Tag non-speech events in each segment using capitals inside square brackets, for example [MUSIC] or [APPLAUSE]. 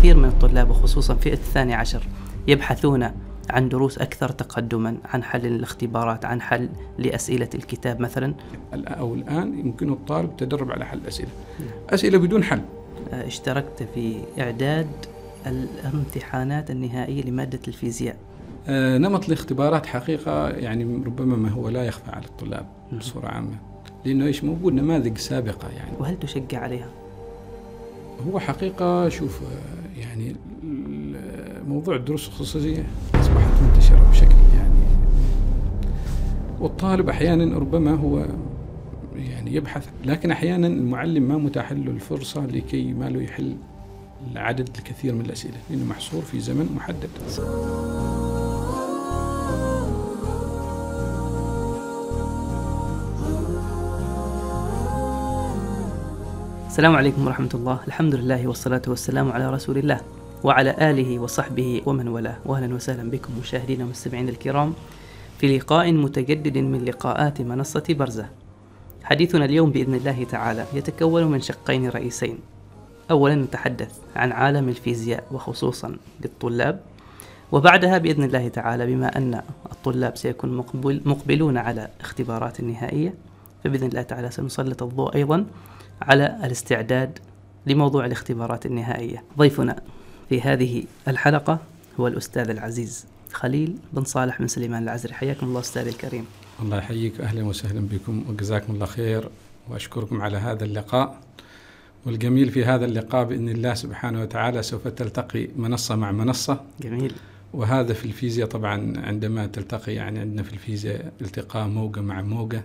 الكثير من الطلاب وخصوصا فئة الثاني عشر يبحثون عن دروس أكثر تقدما عن حل الاختبارات عن حل لأسئلة الكتاب مثلا. أو الآن يمكن الطالب تدرب على حل أسئلة. أسئلة بدون حل. آه، اشتركت في إعداد الامتحانات النهائية لمادة الفيزياء. آه، نمط الاختبارات حقيقة يعني ربما ما هو لا يخفى على الطلاب بصورة عامة. لأنه إيش؟ موجود نماذج سابقة يعني. وهل تشجع عليها؟ هو حقيقة شوف آه، يعني موضوع الدروس الخصوصية أصبحت منتشرة بشكل يعني والطالب أحيانا ربما هو يعني يبحث لكن أحيانا المعلم ما متاح له الفرصة لكي ما له يحل العدد الكثير من الأسئلة لأنه محصور في زمن محدد. السلام عليكم ورحمة الله. الحمد لله والصلاة والسلام على رسول الله وعلى آله وصحبه ومن والاه. وأهلا وسهلا بكم مشاهدينا ومستمعينا الكرام في لقاء متجدد من لقاءات منصة برزة. حديثنا اليوم بإذن الله تعالى يتكون من شقين رئيسين. أولا نتحدث عن عالم الفيزياء وخصوصا للطلاب. وبعدها بإذن الله تعالى بما أن الطلاب سيكون مقبل مقبلون على اختبارات النهائية فبإذن الله تعالى سنسلط الضوء أيضا على الاستعداد لموضوع الاختبارات النهائية. ضيفنا في هذه الحلقة هو الأستاذ العزيز خليل بن صالح بن سليمان العزري. حياكم الله أستاذ الكريم. الله يحييك. أهلا وسهلا بكم وجزاكم الله خير. وأشكركم على هذا اللقاء. والجميل في هذا اللقاء بإذن الله سبحانه وتعالى سوف تلتقي منصة مع منصة. جميل. وهذا في الفيزياء طبعا عندما تلتقي يعني عندنا في الفيزياء التقاء موجة مع موجة.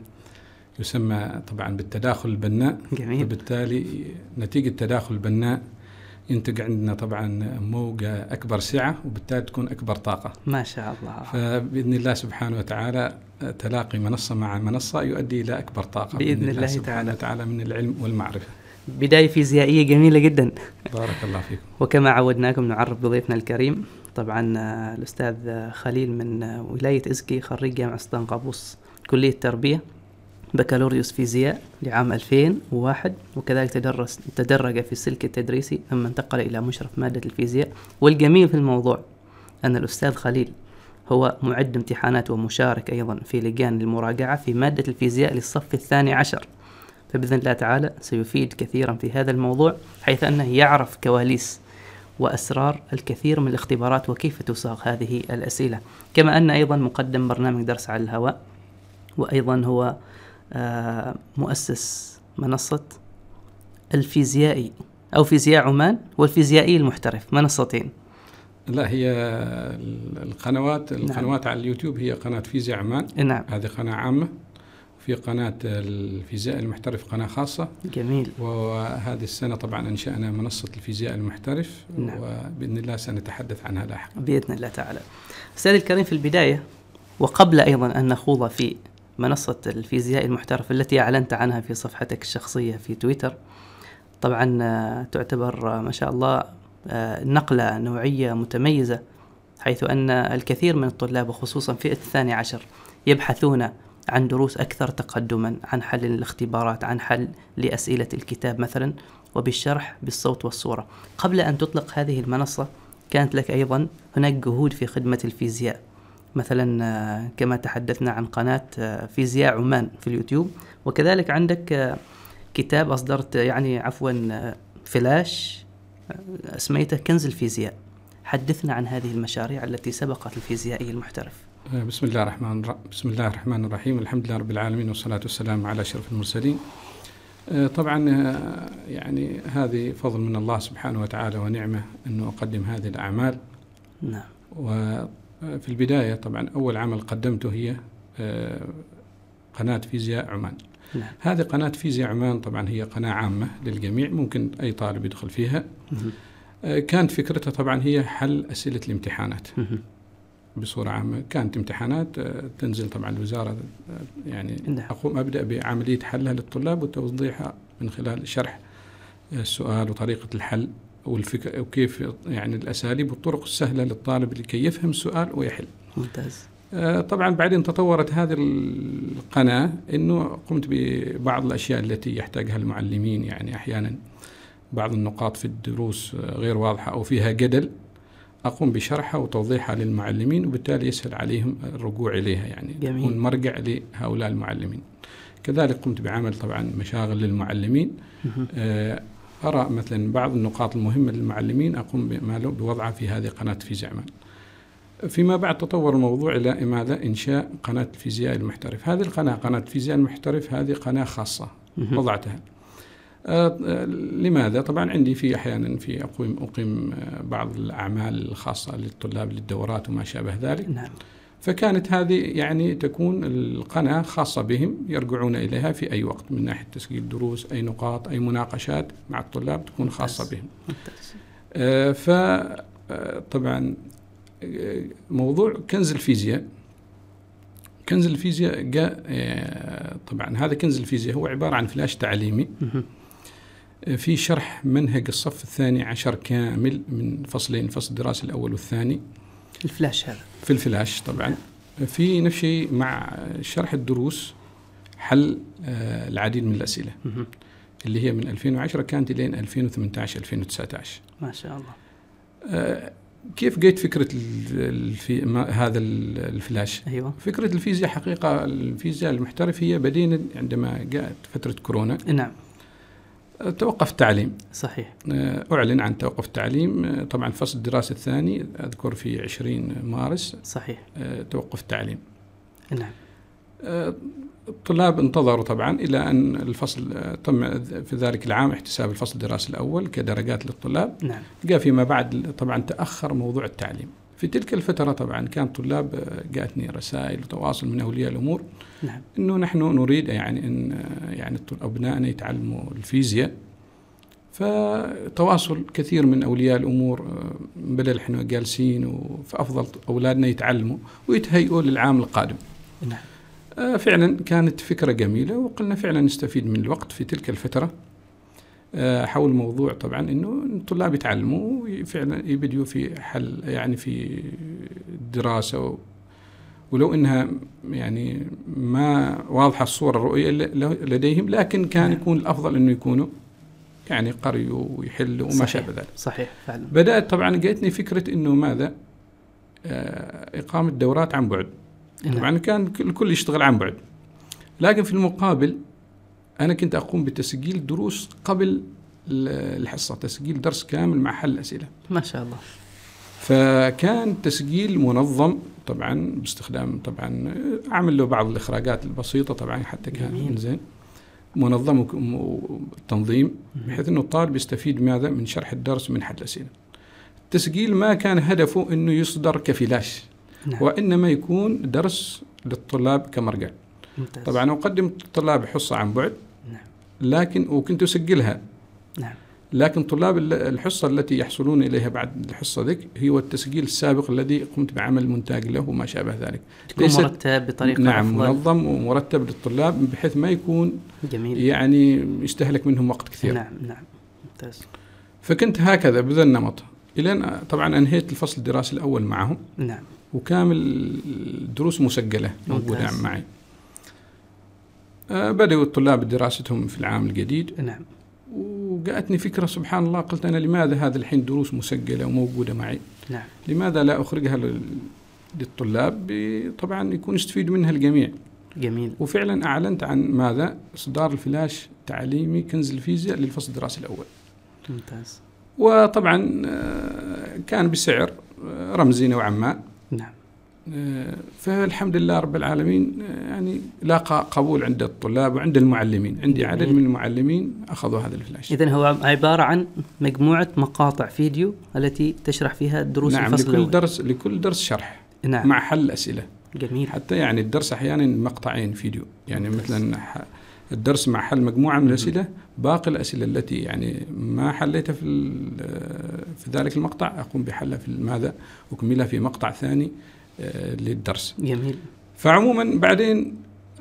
يسمى طبعا بالتداخل البناء جميل. وبالتالي نتيجة التداخل البناء ينتج عندنا طبعا موجة أكبر سعة وبالتالي تكون أكبر طاقة. ما شاء الله. فبإذن الله سبحانه وتعالى تلاقي منصة مع منصة يؤدي إلى أكبر طاقة. بإذن, بإذن الله سبحانه تعالى. وتعالى من العلم والمعرفة. بداية فيزيائية جميلة جدا. بارك الله فيكم. وكما عودناكم نعرف بضيفنا الكريم طبعا الأستاذ خليل من ولاية إزكي خريج جامعة سلطان قابوس كلية تربية. بكالوريوس فيزياء لعام 2001 وكذلك تدرس تدرج في السلك التدريسي ثم انتقل إلى مشرف مادة الفيزياء. والجميل في الموضوع أن الأستاذ خليل هو معد امتحانات ومشارك أيضا في لجان المراجعة في مادة الفيزياء للصف الثاني عشر. فبإذن الله تعالى سيفيد كثيرا في هذا الموضوع حيث أنه يعرف كواليس وأسرار الكثير من الاختبارات وكيف تصاغ هذه الأسئلة. كما أن أيضا مقدم برنامج درس على الهواء وأيضا هو مؤسس منصة الفيزيائي أو فيزياء عمان والفيزيائي المحترف منصتين. لا هي القنوات القنوات نعم. على اليوتيوب هي قناة فيزياء عمان. نعم. هذه قناة عامة. في قناة الفيزياء المحترف قناة خاصة. جميل. وهذه السنة طبعا أنشأنا منصة الفيزياء المحترف. نعم. وبإذن الله سنتحدث عنها لاحقا. بإذن الله تعالى. أستاذ الكريم في البداية وقبل أيضا أن نخوض في منصة الفيزياء المحترف التي أعلنت عنها في صفحتك الشخصية في تويتر. طبعا آه، تعتبر آه، ما شاء الله آه، نقلة نوعية متميزة حيث أن الكثير من الطلاب وخصوصا فئة الثاني عشر يبحثون عن دروس أكثر تقدما عن حل الاختبارات عن حل لأسئلة الكتاب مثلا وبالشرح بالصوت والصورة. قبل أن تطلق هذه المنصة كانت لك أيضا هناك جهود في خدمة الفيزياء. مثلا آه، كما تحدثنا عن قناة آه، فيزياء عمان في اليوتيوب. وكذلك عندك آه، كتاب أصدرت يعني عفوا فلاش اسميته كنز الفيزياء. حدثنا عن هذه المشاريع التي سبقت الفيزيائي المحترف. بسم الله الرحمن بسم الله الرحمن الرحيم. الحمد لله رب العالمين والصلاة والسلام على أشرف المرسلين. طبعا يعني هذه فضل من الله سبحانه وتعالى ونعمة أنه أقدم هذه الأعمال. نعم. في البداية طبعا أول عمل قدمته هي آه، قناة فيزياء عمان. نعم. هذه قناة فيزياء عمان طبعا هي قناة عامة للجميع ممكن أي طالب يدخل فيها. آه، كانت فكرتها طبعا هي حل أسئلة الامتحانات. بصورة عامة كانت امتحانات آه، تنزل طبعا الوزارة يعني نعم. أقوم أبدأ بعملية حلها للطلاب وتوضيحها من خلال شرح السؤال وطريقة الحل. والفكر وكيف يعني الأساليب والطرق السهلة للطالب لكي يفهم السؤال ويحل. ممتاز. آه، طبعا بعدين تطورت هذه القناة إنه قمت ببعض الأشياء التي يحتاجها المعلمين يعني أحيانا بعض النقاط في الدروس غير واضحة أو فيها جدل أقوم بشرحها وتوضيحها للمعلمين وبالتالي يسهل عليهم الرجوع إليها يعني جميل. تكون مرجع لهؤلاء المعلمين كذلك قمت بعمل طبعا مشاغل للمعلمين. آه، أرى مثلا بعض النقاط المهمة للمعلمين أقوم بوضعها في هذه قناة فيزياء عمان فيما بعد تطور الموضوع إلى ماذا؟ إنشاء قناة الفيزياء المحترف. هذه القناة قناة فيزياء المحترف هذه قناة خاصة. وضعتها. آه، آه، لماذا؟ طبعا عندي في أحيانا في اقيم أقيم آه، بعض الأعمال الخاصة للطلاب للدورات وما شابه ذلك. نعم. فكانت هذه يعني تكون القناة خاصة بهم يرجعون إليها في أي وقت من ناحية تسجيل دروس أي نقاط أي مناقشات مع الطلاب تكون خاصة ممتاز. بهم. آه، ف آه، آه، موضوع كنز الفيزياء. كنز الفيزياء جاء طبعا هذا كنز الفيزياء هو عبارة عن فلاش تعليمي. في شرح منهج الصف الثاني عشر كامل من فصلين الفصل الدراسي الأول والثاني. الفلاش هذا. في الفلاش طبعا. في نفس الشيء مع شرح الدروس حل آه، العديد من الأسئلة. مهم. اللي هي من 2010 كانت لين 2018 2019 ما شاء الله. آه، كيف جيت فكرة ال- الفي ما هذا ال- الفلاش؟ أيوه. فكرة الفيزياء حقيقة الفيزياء المحترف هي بدينا عندما جاءت فترة كورونا. نعم. توقف التعليم. صحيح. آه، أعلن عن توقف التعليم. آه، طبعا فصل الدراسة الثاني أذكر في 20 مارس. صحيح. آه، توقف التعليم. نعم. الطلاب انتظروا طبعا إلى أن الفصل تم في ذلك العام احتساب الفصل الدراسي الأول كدرجات للطلاب. نعم. جاء فيما بعد طبعا تأخر موضوع التعليم. في تلك الفترة طبعا كان طلاب آه، جاءتني رسائل وتواصل من أولياء الأمور نعم. إنه نحن نريد يعني إن يعني الط- أبنائنا يتعلموا الفيزياء. فتواصل كثير من أولياء الأمور آه، بدل إحنا جالسين فأفضل أولادنا يتعلموا ويتهيئوا للعام القادم. نعم. آه، فعلا كانت فكرة جميلة وقلنا فعلا نستفيد من الوقت في تلك الفترة. آه، حول موضوع طبعا إنه الطلاب يتعلموا وفعلا يبدوا في حل يعني في الدراسه ولو إنها يعني ما واضحة الصورة الرؤية لديهم لكن كان نعم. يكون الأفضل إنه يكونوا يعني قريوا ويحلوا وما. شابه ذلك. صحيح فعلا بدأت طبعا جاتني فكرة إنه ماذا؟ آه، إقامة دورات عن بعد. نعم. طبعا كان الكل يشتغل عن بعد لكن في المقابل أنا كنت أقوم بتسجيل دروس قبل ال- الحصة تسجيل درس كامل مع حل أسئلة. ما شاء الله. فكان تسجيل منظم طبعا باستخدام طبعا أعمل له بعض الإخراجات البسيطة طبعا حتى كان جميل. زين. منظم وتنظيم بحيث إنه الطالب يستفيد ماذا؟ من شرح الدرس من حل الأسئلة. التسجيل ما كان هدفه إنه يصدر كفلاش نعم. وإنما يكون درس للطلاب كمرجع. ممتاز. طبعا أقدم الطلاب حصة عن بعد لكن وكنت أسجلها. نعم. لكن طلاب ال- الحصة التي يحصلون إليها بعد الحصة ذيك هو التسجيل السابق الذي قمت بعمل مونتاج له وما شابه ذلك. تكون مرتب بطريقة نعم أفضل. منظم ومرتب للطلاب بحيث ما يكون جميل. يعني يستهلك منهم وقت كثير. نعم نعم. ممتاز. فكنت هكذا بذا النمط إلى طبعا أنهيت الفصل الدراسي الأول معهم. نعم. وكامل الدروس مسجلة موجودة ممتاز. معي. بدأوا الطلاب دراستهم في العام الجديد. نعم. وجاءتني فكرة سبحان الله قلت أنا لماذا هذا الحين دروس مسجلة وموجودة معي؟ نعم. لماذا لا أخرجها لل- للطلاب؟ طبعا يكون يستفيد منها الجميع. جميل. وفعلا أعلنت عن ماذا؟ إصدار الفلاش تعليمي كنز الفيزياء للفصل الدراسي الأول. ممتاز. وطبعا آه، كان بسعر آه، رمزي نوعا ما. نعم. آه، فالحمد لله رب العالمين آه، يعني لاقى قبول عند الطلاب وعند المعلمين. عندي. عدد من المعلمين أخذوا هذا الفلاش. اذا هو عبارة عن مجموعة مقاطع فيديو التي تشرح فيها دروس نعم الفصل لكل درس لكل درس شرح نعم. مع حل أسئلة. جميل. حتى يعني الدرس أحيانا مقطعين فيديو. يعني مثلا الدرس مع حل مجموعة من الأسئلة باقي الأسئلة التي يعني ما حليتها في ال- في ذلك المقطع أقوم بحلها في ماذا؟ أكملها في مقطع ثاني. آه، للدرس. جميل. فعموما بعدين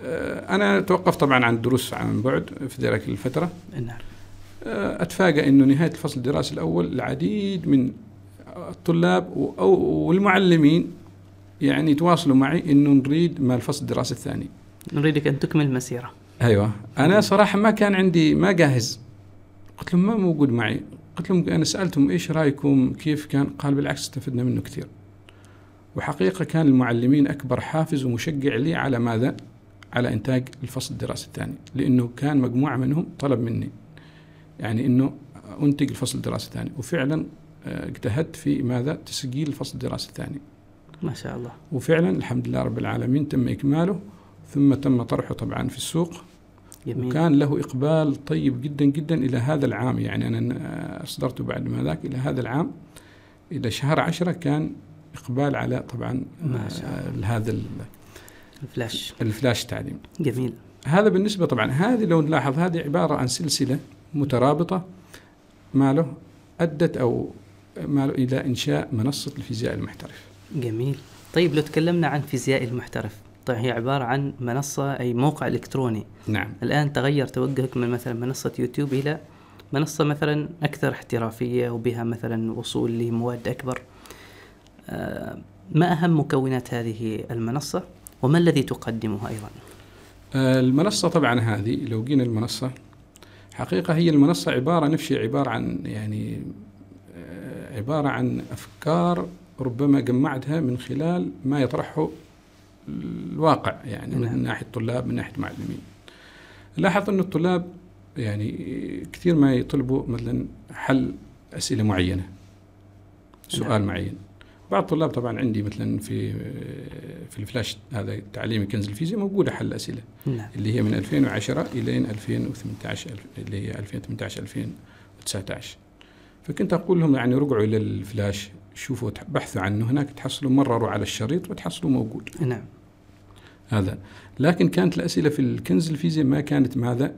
آه، أنا توقفت طبعا عن الدروس عن بعد في ذلك الفترة. نعم. آه، أتفاجأ أنه نهاية الفصل الدراسي الأول العديد من الطلاب والمعلمين يعني يتواصلوا معي أنه نريد ما الفصل الدراسي الثاني. نريدك أن تكمل المسيره أيوة. أنا صراحة ما كان عندي ما جاهز. قلت لهم ما موجود معي. قلت لهم أنا سألتهم إيش رأيكم؟ كيف كان؟ قال بالعكس استفدنا منه كثير. وحقيقة كان المعلمين أكبر حافز ومشجع لي على ماذا؟ على إنتاج الفصل الدراسي الثاني لأنه كان مجموعة منهم طلب مني يعني إنه أنتج الفصل الدراسي الثاني. وفعلا آه، اجتهدت في ماذا؟ تسجيل الفصل الدراسي الثاني. ما شاء الله. وفعلا الحمد لله رب العالمين تم إكماله ثم تم طرحه طبعا في السوق. جميل. وكان له إقبال طيب جدا جدا إلى هذا العام يعني أنا أصدرته بعد ما ذاك إلى هذا العام. إلى شهر عشرة كان إقبال على طبعا ما شاء الله. هذا الفلاش. الفلاش تعليم. جميل. هذا بالنسبة طبعا هذه لو نلاحظ هذه عبارة عن سلسلة مترابطة ماله أدت أو ماله إلى إنشاء منصة الفيزياء المحترف. جميل. طيب لو تكلمنا عن فيزياء المحترف طيب هي عبارة عن منصة أي موقع إلكتروني. نعم. الآن تغير توجهك من مثلا منصة يوتيوب إلى منصة مثلا أكثر احترافية وبها مثلا وصول لمواد أكبر. آه، ما أهم مكونات هذه المنصة وما الذي تقدمه أيضا المنصة طبعا هذه لو جينا المنصة حقيقة هي المنصة عبارة نفسي عبارة عن يعني آه، عبارة عن أفكار ربما جمعتها من خلال ما يطرحه الواقع يعني من نعم. ناحية الطلاب من ناحية المعلمين لاحظ أن الطلاب يعني كثير ما يطلبوا مثلا حل أسئلة معينة سؤال نعم. معين بعض الطلاب طبعا عندي مثلا في في الفلاش هذا تعليمي كنز الفيزياء موجودة حل أسئلة. نعم. اللي هي من 2010 إلى 2018 اللي هي 2018 2019 فكنت أقول لهم يعني رجعوا إلى الفلاش شوفوا بحثوا عنه هناك تحصلوا مرروا على الشريط وتحصلوا موجود. نعم. هذا. لكن كانت الأسئلة في الكنز الفيزياء ما كانت ماذا؟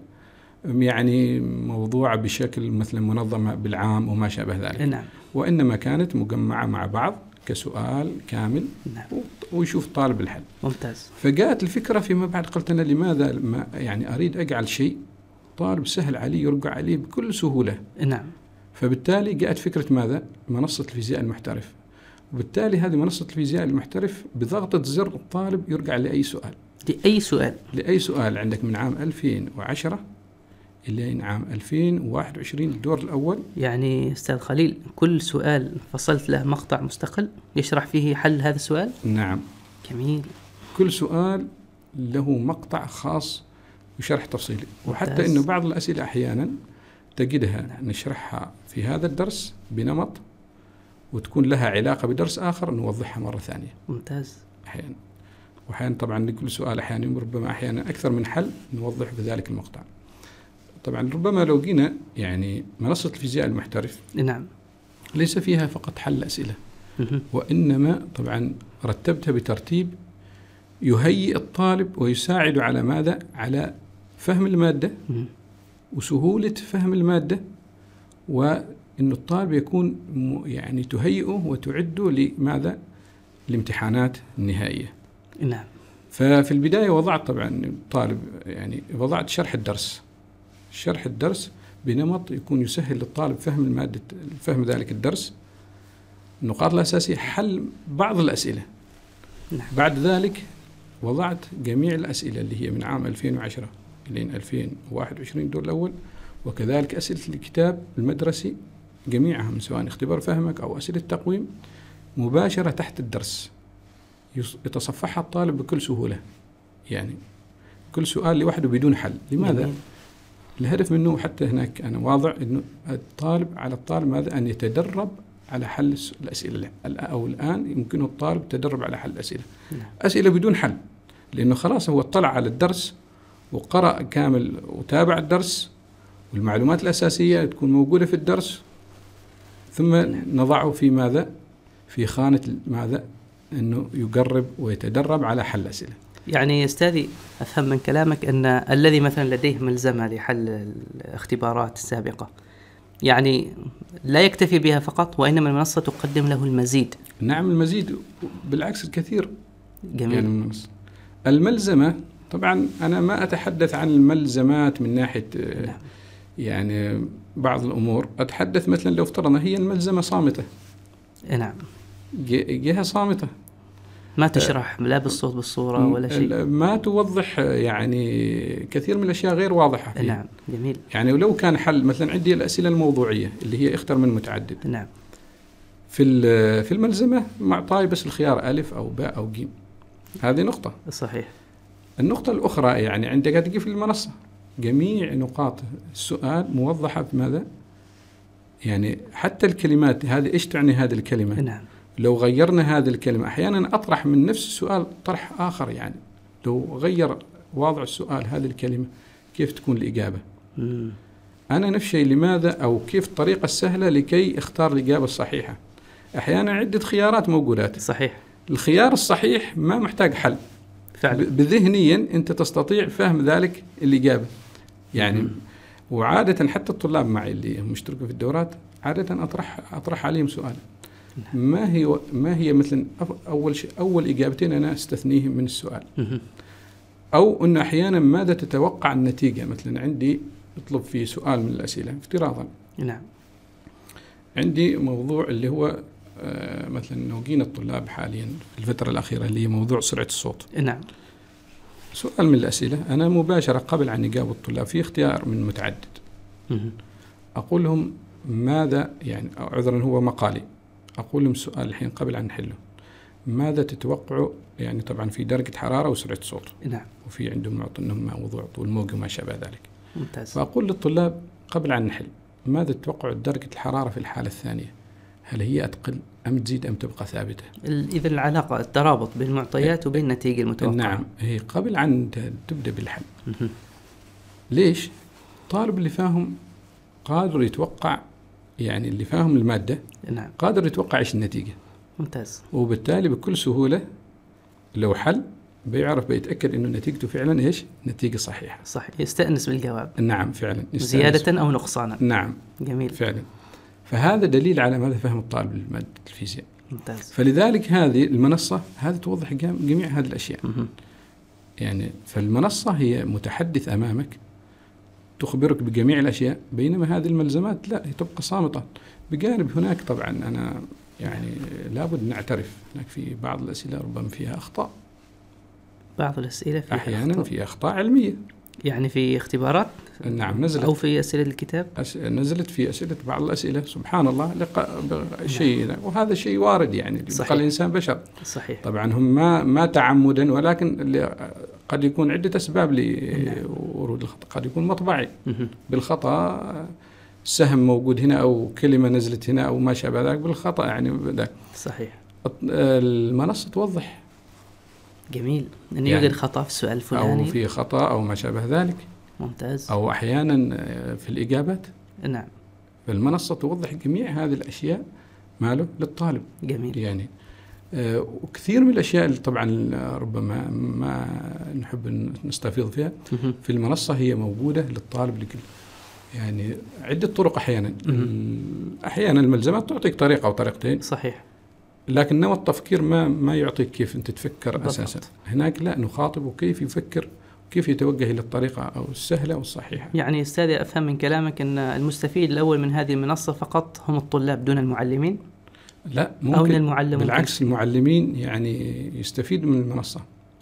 يعني موضوعة بشكل مثلا منظمة بالعام وما شابه ذلك. نعم. وإنما كانت مجمعة مع بعض كسؤال كامل نعم. ويشوف طالب الحل. ممتاز. فجاءت الفكرة فيما بعد قلت أنا لماذا ما يعني أريد أجعل شيء؟ طالب سهل عليه يرجع عليه بكل سهولة. نعم. فبالتالي جاءت فكرة ماذا؟ منصة الفيزياء المحترف. وبالتالي هذه منصة الفيزياء المحترف بضغطة زر الطالب يرجع لأي سؤال. لأي سؤال. لأي سؤال؟ عندك من عام 2010 إلى عام 2021 الدور الأول. يعني أستاذ خليل كل سؤال فصلت له مقطع مستقل يشرح فيه حل هذا السؤال؟ نعم. جميل. كل سؤال له مقطع خاص وشرح تفصيلي. وحتى أنه بعض الأسئلة أحيانا تجدها نعم. نشرحها في هذا الدرس بنمط وتكون لها علاقة بدرس آخر نوضحها مرة ثانية. ممتاز. أحيانا. وأحيانا طبعا لكل سؤال أحيانا ربما أحيانا أكثر من حل نوضح بذلك المقطع. طبعا ربما لو جينا يعني منصة الفيزياء المحترف نعم. ليس فيها فقط حل أسئلة وإنما طبعا رتبتها بترتيب يهيئ الطالب ويساعد على ماذا؟ على فهم المادة وسهولة فهم المادة وأن الطالب يكون يعني تهيئه وتعده لماذا؟ الامتحانات النهائية نعم. ففي البداية وضعت طبعا طالب يعني وضعت شرح الدرس. شرح الدرس بنمط يكون يسهل للطالب فهم المادة فهم ذلك الدرس. النقاط الأساسية حل بعض الأسئلة. نعم. بعد ذلك وضعت جميع الأسئلة اللي هي من عام 2010 لين 2021 الدور الأول وكذلك أسئلة الكتاب المدرسي جميعها من سواء اختبار فهمك أو أسئلة تقويم مباشرة تحت الدرس. يتصفحها الطالب بكل سهولة. يعني كل سؤال لوحده بدون حل. لماذا؟ الهدف منه حتى هناك أنا واضع أنه الطالب على الطالب ماذا أن يتدرب على حل الأسئلة أو الآن يمكنه الطالب التدرب على حل الأسئلة نعم. أسئلة بدون حل لأنه خلاص هو اطلع على الدرس وقرأ كامل وتابع الدرس والمعلومات الأساسية تكون موجودة في الدرس ثم نضعه في ماذا؟ في خانة ماذا؟ أنه يقرب ويتدرب على حل الأسئلة يعني أستاذي أفهم من كلامك أن الذي مثلا لديه ملزمة لحل الاختبارات السابقة يعني لا يكتفي بها فقط وإنما المنصة تقدم له المزيد. نعم المزيد بالعكس الكثير. جميل. يعني الملزمة طبعا أنا ما أتحدث عن الملزمات من ناحية نعم. يعني بعض الأمور. أتحدث مثلا لو افترضنا هي الملزمة صامتة. نعم. جهة صامتة. ما تشرح لا بالصوت بالصورة ولا شيء. ما توضح يعني كثير من الأشياء غير واضحة فيها. نعم جميل. يعني ولو كان حل مثلا عندي الأسئلة الموضوعية اللي هي اختر من متعدد. نعم. في في الملزمة معطاي بس الخيار ألف أو باء أو جيم. هذه نقطة. صحيح. النقطة الأخرى يعني عندك تجي في المنصة. جميع نقاط السؤال موضحة بماذا؟ يعني حتى الكلمات هذه إيش تعني هذه الكلمة؟ نعم. لو غيرنا هذه الكلمة أحيانا أطرح من نفس السؤال طرح آخر يعني. لو غير واضع السؤال هذه الكلمة كيف تكون الإجابة؟ مم. أنا نفس الشيء لماذا أو كيف الطريقة السهلة لكي أختار الإجابة الصحيحة؟ أحيانا عدة خيارات موجودات. صحيح. الخيار الصحيح ما محتاج حل. فعلا. بذهنيا أنت تستطيع فهم ذلك الإجابة. يعني مم. وعادة حتى الطلاب معي اللي هم يشتركوا في الدورات عادة اطرح أطرح عليهم سؤال. ما هي ما هي مثلا أول شيء أول إجابتين أنا أستثنيهم من السؤال. أو انه أحيانا ماذا تتوقع النتيجة؟ مثلا عندي اطلب في سؤال من الأسئلة افتراضا. نعم. عندي موضوع اللي هو آه، مثلا نوقين الطلاب حاليا في الفترة الأخيرة اللي هي موضوع سرعة الصوت. نعم. سؤال من الأسئلة. أنا مباشرة قبل أن يجاوب الطلاب في اختيار من متعدد. أقول لهم ماذا يعني عذرا هو مقالي. أقول لهم السؤال الحين قبل أن نحله. ماذا تتوقعوا يعني طبعا في درجة حرارة وسرعة صوت. نعم. وفي عندهم معطى إنهم موضوع طول موج وما شابه ذلك. ممتاز. فأقول للطلاب قبل أن نحل ماذا تتوقعوا درجة الحرارة في الحالة الثانية؟ هل هي أتقل أم تزيد أم تبقى ثابتة؟ ال- إذا العلاقة الترابط بين المعطيات وبين النتيجه المتوقعة. نعم. هي قبل أن ت- تبدأ بالحل. ليش؟ الطالب اللي فاهم قادر يتوقع يعني اللي فاهم المادة نعم قادر يتوقع إيش النتيجة ممتاز وبالتالي بكل سهولة لو حل بيعرف بيتأكد إنه نتيجته فعلا إيش؟ نتيجة صحيحة. صح يستأنس بالجواب نعم فعلا يستأنس. زيادة أو نقصانا نعم جميل فعلا. فهذا دليل على ماذا فهم الطالب لماده الفيزياء. ممتاز فلذلك هذه المنصة هذه توضح جميع هذه الأشياء. مهم. يعني فالمنصة هي متحدث أمامك تخبرك بجميع الأشياء بينما هذه الملزمات لا هي تبقى صامتة. بجانب هناك طبعا أنا يعني لابد نعترف هناك في بعض الأسئلة ربما فيها أخطاء. بعض الأسئلة فيها أحيانا أخطاء. في أخطاء علمية يعني في اختبارات نعم نزلت أو في أسئلة الكتاب أس... نزلت في أسئلة بعض الأسئلة سبحان الله لقى شيء وهذا شيء وارد يعني صحيح. يبقى الإنسان بشر صحيح طبعا هم ما ما تعمدا ولكن اللي قد يكون عدة أسباب لورود الخطأ. قد يكون مطبعي. مهم. بالخطأ سهم موجود هنا أو كلمة نزلت هنا أو ما شابه ذلك بالخطأ يعني ذاك. صحيح. المنصة توضح. جميل. أن يعني يوجد خطأ في السؤال الفلاني. في خطأ أو ما شابه ذلك. ممتاز. أو أحيانا في الإجابات. نعم. فالمنصة توضح جميع هذه الأشياء ماله للطالب. جميل. يعني آه، وكثير من الأشياء اللي طبعا ربما ما نحب نستفيض فيها. في المنصة هي موجودة للطالب لكل يعني عدة طرق أحيانا. أحيانا الملزمات تعطيك طريقة أو طريقتين. صحيح. لكن نوع التفكير ما ما يعطيك كيف أنت تفكر بالضبط. أساسا. هناك لا نخاطبه كيف يفكر كيف يتوجه إلى الطريقة أو السهلة والصحيحة يعني أستاذي أفهم من كلامك أن المستفيد الأول من هذه المنصة فقط هم الطلاب دون المعلمين. لا ممكن. المعلم بالعكس المعلمين يعني يستفيد من المنصة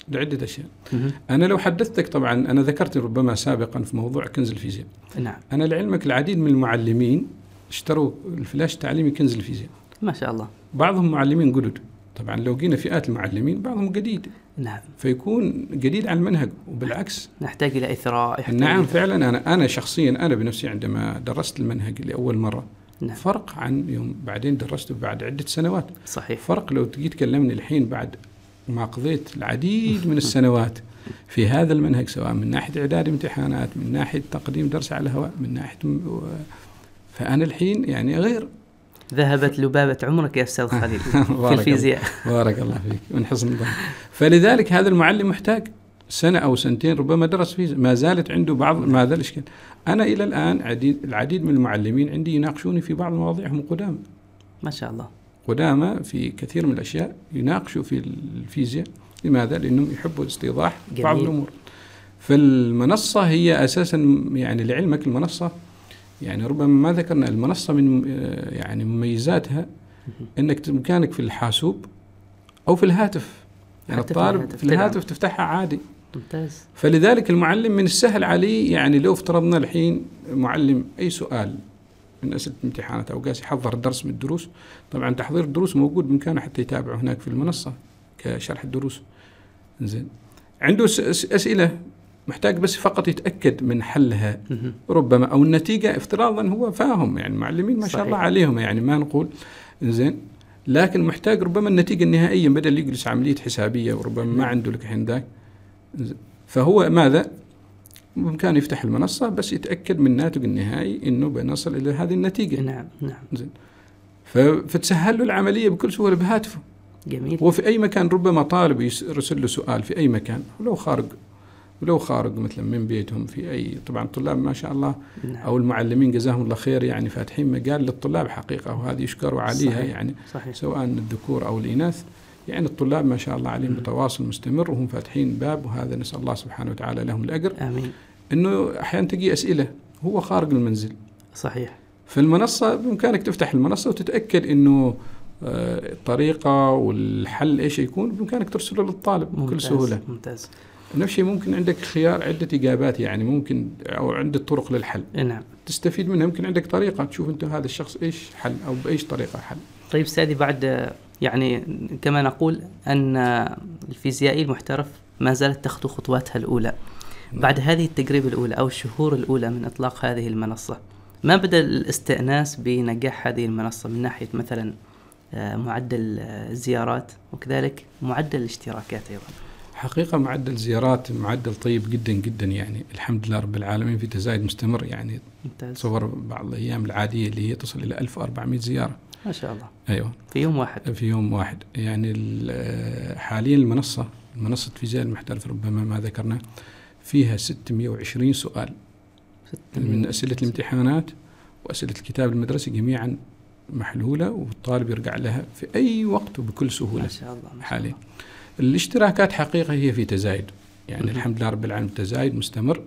لعدة أشياء. مهم. أنا لو حدثتك طبعا أنا ذكرت ربما سابقا في موضوع كنز الفيزياء. نعم. أنا لعلمك العديد من المعلمين اشتروا الفلاش التعليمي كنز الفيزياء. ما شاء الله. بعضهم معلمين جدد طبعا لو جينا فئات المعلمين بعضهم جديد نعم. فيكون جديد على المنهج وبالعكس. نحتاج إلى إثراء نعم فعلا. أنا أنا شخصيا أنا بنفسي عندما درست المنهج لأول مرة نعم. فرق عن يوم بعدين درسته بعد عدة سنوات. صحيح. فرق لو تجي تكلمني الحين بعد ما قضيت العديد من السنوات في هذا المنهج سواء من ناحية إعداد امتحانات من ناحية تقديم درس على الهواء من ناحية م- و- فأنا الحين يعني غير. ذهبت لبابة عمرك يا أستاذ خليل [LAUGHS] في الفيزياء. بارك الله فيك من حسن الظن فلذلك هذا المعلم محتاج سنة أو سنتين ربما درس فيه ما زالت عنده بعض ما زال الاشكال أنا إلى الآن عديد العديد من المعلمين عندي يناقشوني في بعض المواضيع هم قدام ما شاء الله قدامى في كثير من الأشياء يناقشوا في الفيزياء لماذا؟ لأنهم يحبوا استيضاح بعض جميل. الأمور. فالمنصة هي أساسا يعني لعلمك المنصة يعني ربما ما ذكرنا المنصة من آه، يعني مميزاتها إنك بامكانك في الحاسوب أو في الهاتف يعني في الطالب في الهاتف. تفتحها عادي ممتاز فلذلك المعلم من السهل عليه يعني لو افترضنا الحين معلم أي سؤال من أسئلة الامتحانات أو قاس يحضر الدرس من الدروس طبعا تحضير الدروس موجود بإمكانه حتى يتابعه هناك في المنصة كشرح الدروس زين عنده أسئلة محتاج بس فقط يتأكد من حلها. ربما أو النتيجة افتراضا هو فاهم يعني المعلمين ما شاء. الله عليهم يعني ما نقول زين لكن محتاج ربما النتيجة النهائية بدل يجلس عملية حسابية وربما ما نعم. عنده لك ذاك. فهو ماذا؟ بامكانه يفتح المنصة بس يتأكد من الناتج النهائي إنه بنصل إلى هذه النتيجة نعم نعم ف- فتسهل له العملية بكل سهولة بهاتفه جميل هو في أي مكان ربما طالب يرسل له سؤال في أي مكان ولو خارج ولو خارج مثلا من بيتهم في أي طبعا الطلاب ما شاء الله نعم. أو المعلمين جزاهم الله خير يعني فاتحين مجال للطلاب حقيقة وهذه يشكروا عليها صحيح. يعني صحيح سواء الذكور أو الإناث يعني الطلاب ما شاء الله عليهم. بتواصل مستمر وهم فاتحين باب وهذا نسأل الله سبحانه وتعالى لهم الأجر. آمين. إنه أحيانا تجي أسئلة هو خارج المنزل. صحيح. فالمنصه بإمكانك تفتح المنصة وتتأكد إنه آه، الطريقة والحل إيش يكون بإمكانك ترسله للطالب بكل ممتاز سهولة. ممتاز. نفس الشيء ممكن عندك خيار عدة إجابات يعني ممكن أو عدة طرق للحل. نعم. تستفيد منها يمكن عندك طريقة تشوف أنت هذا الشخص إيش حل أو بأيش طريقة حل. طيب سادي بعد يعني كما نقول أن الفيزيائي المحترف ما زالت تخطو خطواتها الأولى. بعد هذه التجربة الأولى أو الشهور الأولى من إطلاق هذه المنصة ما بدأ الاستئناس بنجاح هذه المنصة من ناحية مثلا آه، معدل الزيارات وكذلك معدل الاشتراكات أيضا؟ حقيقة معدل زيارات معدل طيب جدا جدا يعني. الحمد لله رب العالمين في تزايد مستمر يعني. ممتاز. تصور بعض الأيام العادية اللي هي تصل إلى 1400 زيارة. ما شاء الله. أيوة. في يوم واحد. في يوم واحد. يعني ال- حاليا المنصة منصة فيزياء المحترف ربما ما ذكرنا فيها 620 سؤال. من أسئلة الامتحانات وأسئلة الكتاب المدرسي جميعا محلولة والطالب يرجع لها في أي وقت وبكل سهولة ما شاء الله ما شاء حاليا. الله. الاشتراكات حقيقة هي في تزايد. يعني مهم. الحمد لله رب العالمين تزايد مستمر.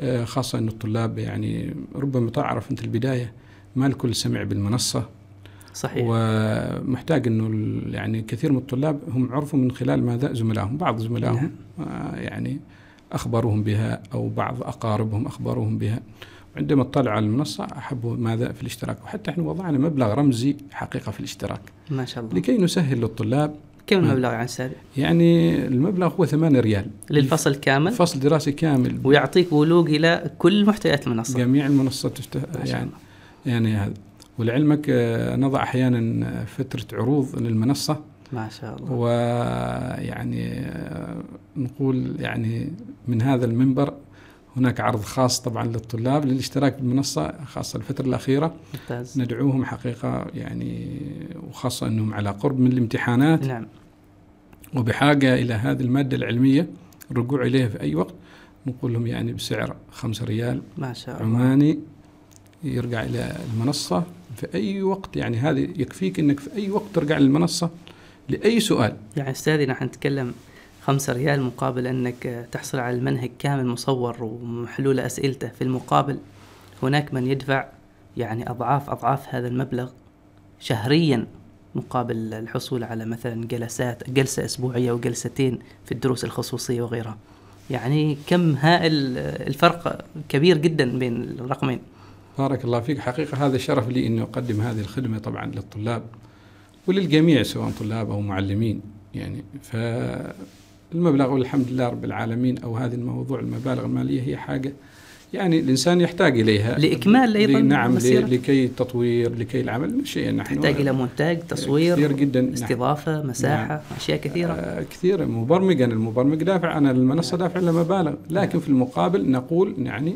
آه، خاصة أن الطلاب يعني ربما تعرف أنت البداية ما الكل سمع بالمنصة. صحيح. ومحتاج ال- يعني كثير من الطلاب هم عرفوا من خلال ماذا زملائهم. بعض زملائهم نعم. آه، يعني أخبروهم بها أو بعض أقاربهم أخبروهم بها. عندما اطلعوا على المنصة أحبوا ماذا في الاشتراك. وحتى إحنا وضعنا مبلغ رمزي حقيقة في الاشتراك. ما شاء الله. لكي نسهل للطلاب كم. المبلغ عن سادي يعني المبلغ هو 8 ريال. للفصل كامل؟ فصل دراسي كامل. ويعطيك بلوغ إلى كل محتويات المنصة. جميع المنصات شاء يعني يعني هذا. ولعلمك آه، نضع أحيانا فترة عروض للمنصة. ما شاء الله. ويعني آه، نقول يعني من هذا المنبر هناك عرض خاص طبعا للطلاب للاشتراك بالمنصة خاصة الفترة الأخيرة. ممتاز. ندعوهم حقيقة يعني وخاصة أنهم على قرب من الامتحانات. نعم. وبحاجة إلى هذه المادة العلمية الرجوع إليها في أي وقت. نقول لهم يعني بسعر خمسة ريال ما شاء الله. عماني. يرجع إلى المنصة في أي وقت. يعني هذه يكفيك أنك في أي وقت ترجع للمنصة لأي سؤال. يعني أستاذي نحن نتكلم خمسة ريال مقابل أنك تحصل على المنهج كامل مصور ومحلول أسئلته. في المقابل هناك من يدفع يعني أضعاف أضعاف هذا المبلغ شهريا مقابل الحصول على مثلا جلسات جلسة أسبوعية وجلستين في الدروس الخصوصية وغيرها. يعني كم هائل الفرق كبير جدا بين الرقمين. بارك الله فيك. حقيقة هذا شرف لي أني أقدم هذه الخدمة طبعا للطلاب وللجميع سواء طلاب أو معلمين. يعني فالمبلغ والحمد لله رب العالمين أو هذه الموضوع المبالغ المالية هي حاجة يعني الإنسان يحتاج إليها. لإكمال أيضاً ل- نعم مسيرة. لكي تطوير لكي العمل شيء نحن تحتاج إلى مونتاج كثير تصوير جدا. نعم. استضافة مساحة أشياء كثيرة. آه، كثير مبرمجا المبرمج دافع عن المنصة دافع له مبالغ لكن في المقابل نقول يعني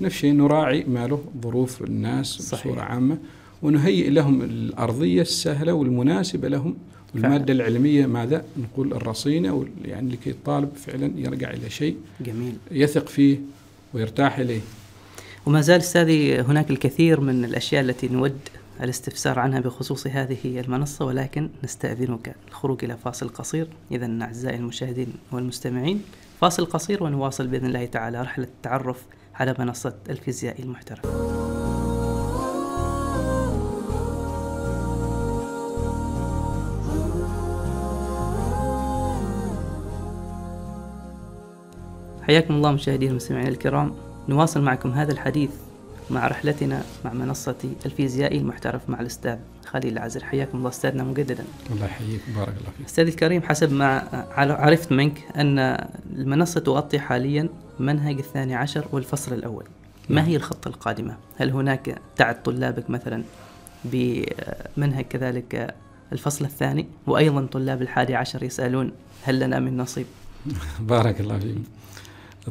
نفس الشيء نراعي ما له ظروف الناس صحيح. بصورة عامة ونهيئ لهم الأرضية السهلة والمناسبة لهم. والمادة العلمية ماذا؟ نقول الرصينة يعني لكي الطالب فعلا يرجع إلى شيء جميل. يثق فيه ويرتاح إليه. وما زال أستاذي هناك الكثير من الأشياء التي نود الاستفسار عنها بخصوص هذه المنصة ولكن نستأذنك. الخروج إلى فاصل قصير. إذا أعزائي المشاهدين والمستمعين فاصل قصير ونواصل بإذن الله تعالى. رحلة التعرف على منصة الفيزيائي المحترف حياكم الله مشاهدينا ومستمعينا الكرام. نواصل معكم هذا الحديث مع رحلتنا مع منصة الفيزيائي المحترف مع الأستاذ خليل العزر حياكم الله أستاذنا مجددا الله يحييك بارك الله فيك أستاذي الكريم حسب ما عرفت منك أن المنصة تغطي حاليا منهج الثاني عشر والفصل الأول ما نعم. هي الخطة القادمة؟ هل هناك تعد طلابك مثلا بمنهج كذلك الفصل الثاني وأيضا طلاب الحادي عشر يسألون هل لنا من نصيب؟ [LAUGHS] بارك الله فيك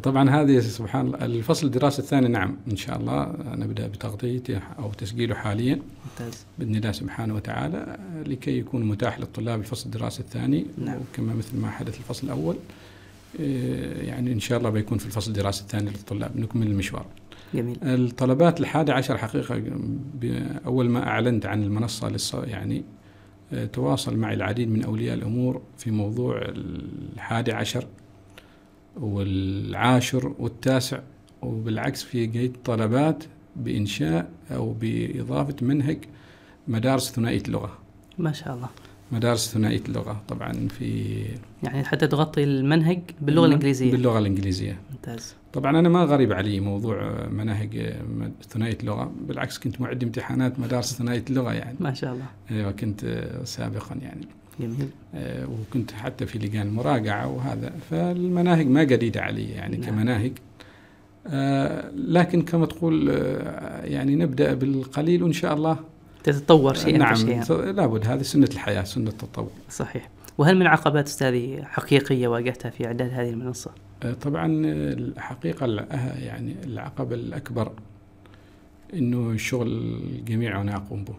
طبعا هذه سبحان الله الفصل الدراسي الثاني نعم إن شاء الله نبدأ بتغطيته أو تسجيله حاليا ممتاز. بإذن الله سبحانه وتعالى لكي يكون متاح للطلاب الفصل الدراسي الثاني نعم. كما مثل ما حدث الفصل الأول إيه، يعني إن شاء الله بيكون في الفصل الدراسي الثاني للطلاب نكمل المشوار. جميل. الطلبات الحادي عشر حقيقة أول ما أعلنت عن المنصة للص... يعني آه، تواصل معي العديد من أولياء الأمور في موضوع الحادي عشر. والعاشر والتاسع وبالعكس في جيت طلبات بإنشاء أو بإضافة منهج مدارس ثنائية اللغة. ما شاء الله. مدارس ثنائية اللغة طبعا في يعني حتى تغطي المنهج باللغة الإنجليزية. باللغة الإنجليزية. ممتاز. طبعا أنا ما غريب علي موضوع مناهج ثنائية اللغة بالعكس كنت معد امتحانات مدارس ثنائية اللغة يعني. ما شاء الله. أيوه كنت سابقا يعني. جميل. آه، وكنت حتى في لجان المراجعه وهذا. فالمناهج ما جديدة علي يعني نعم. كمناهج. آه، لكن كما تقول آه، يعني نبدأ بالقليل وإن شاء الله. تتطور شيئا نعم فشيئا لابد هذه سنة الحياة سنة التطور. صحيح. وهل من عقبات أستاذي حقيقية واجهتها في إعداد هذه المنصة؟ آه، طبعا الحقيقة يعني العقبة الأكبر أنه الشغل الجميع أنا أقوم به.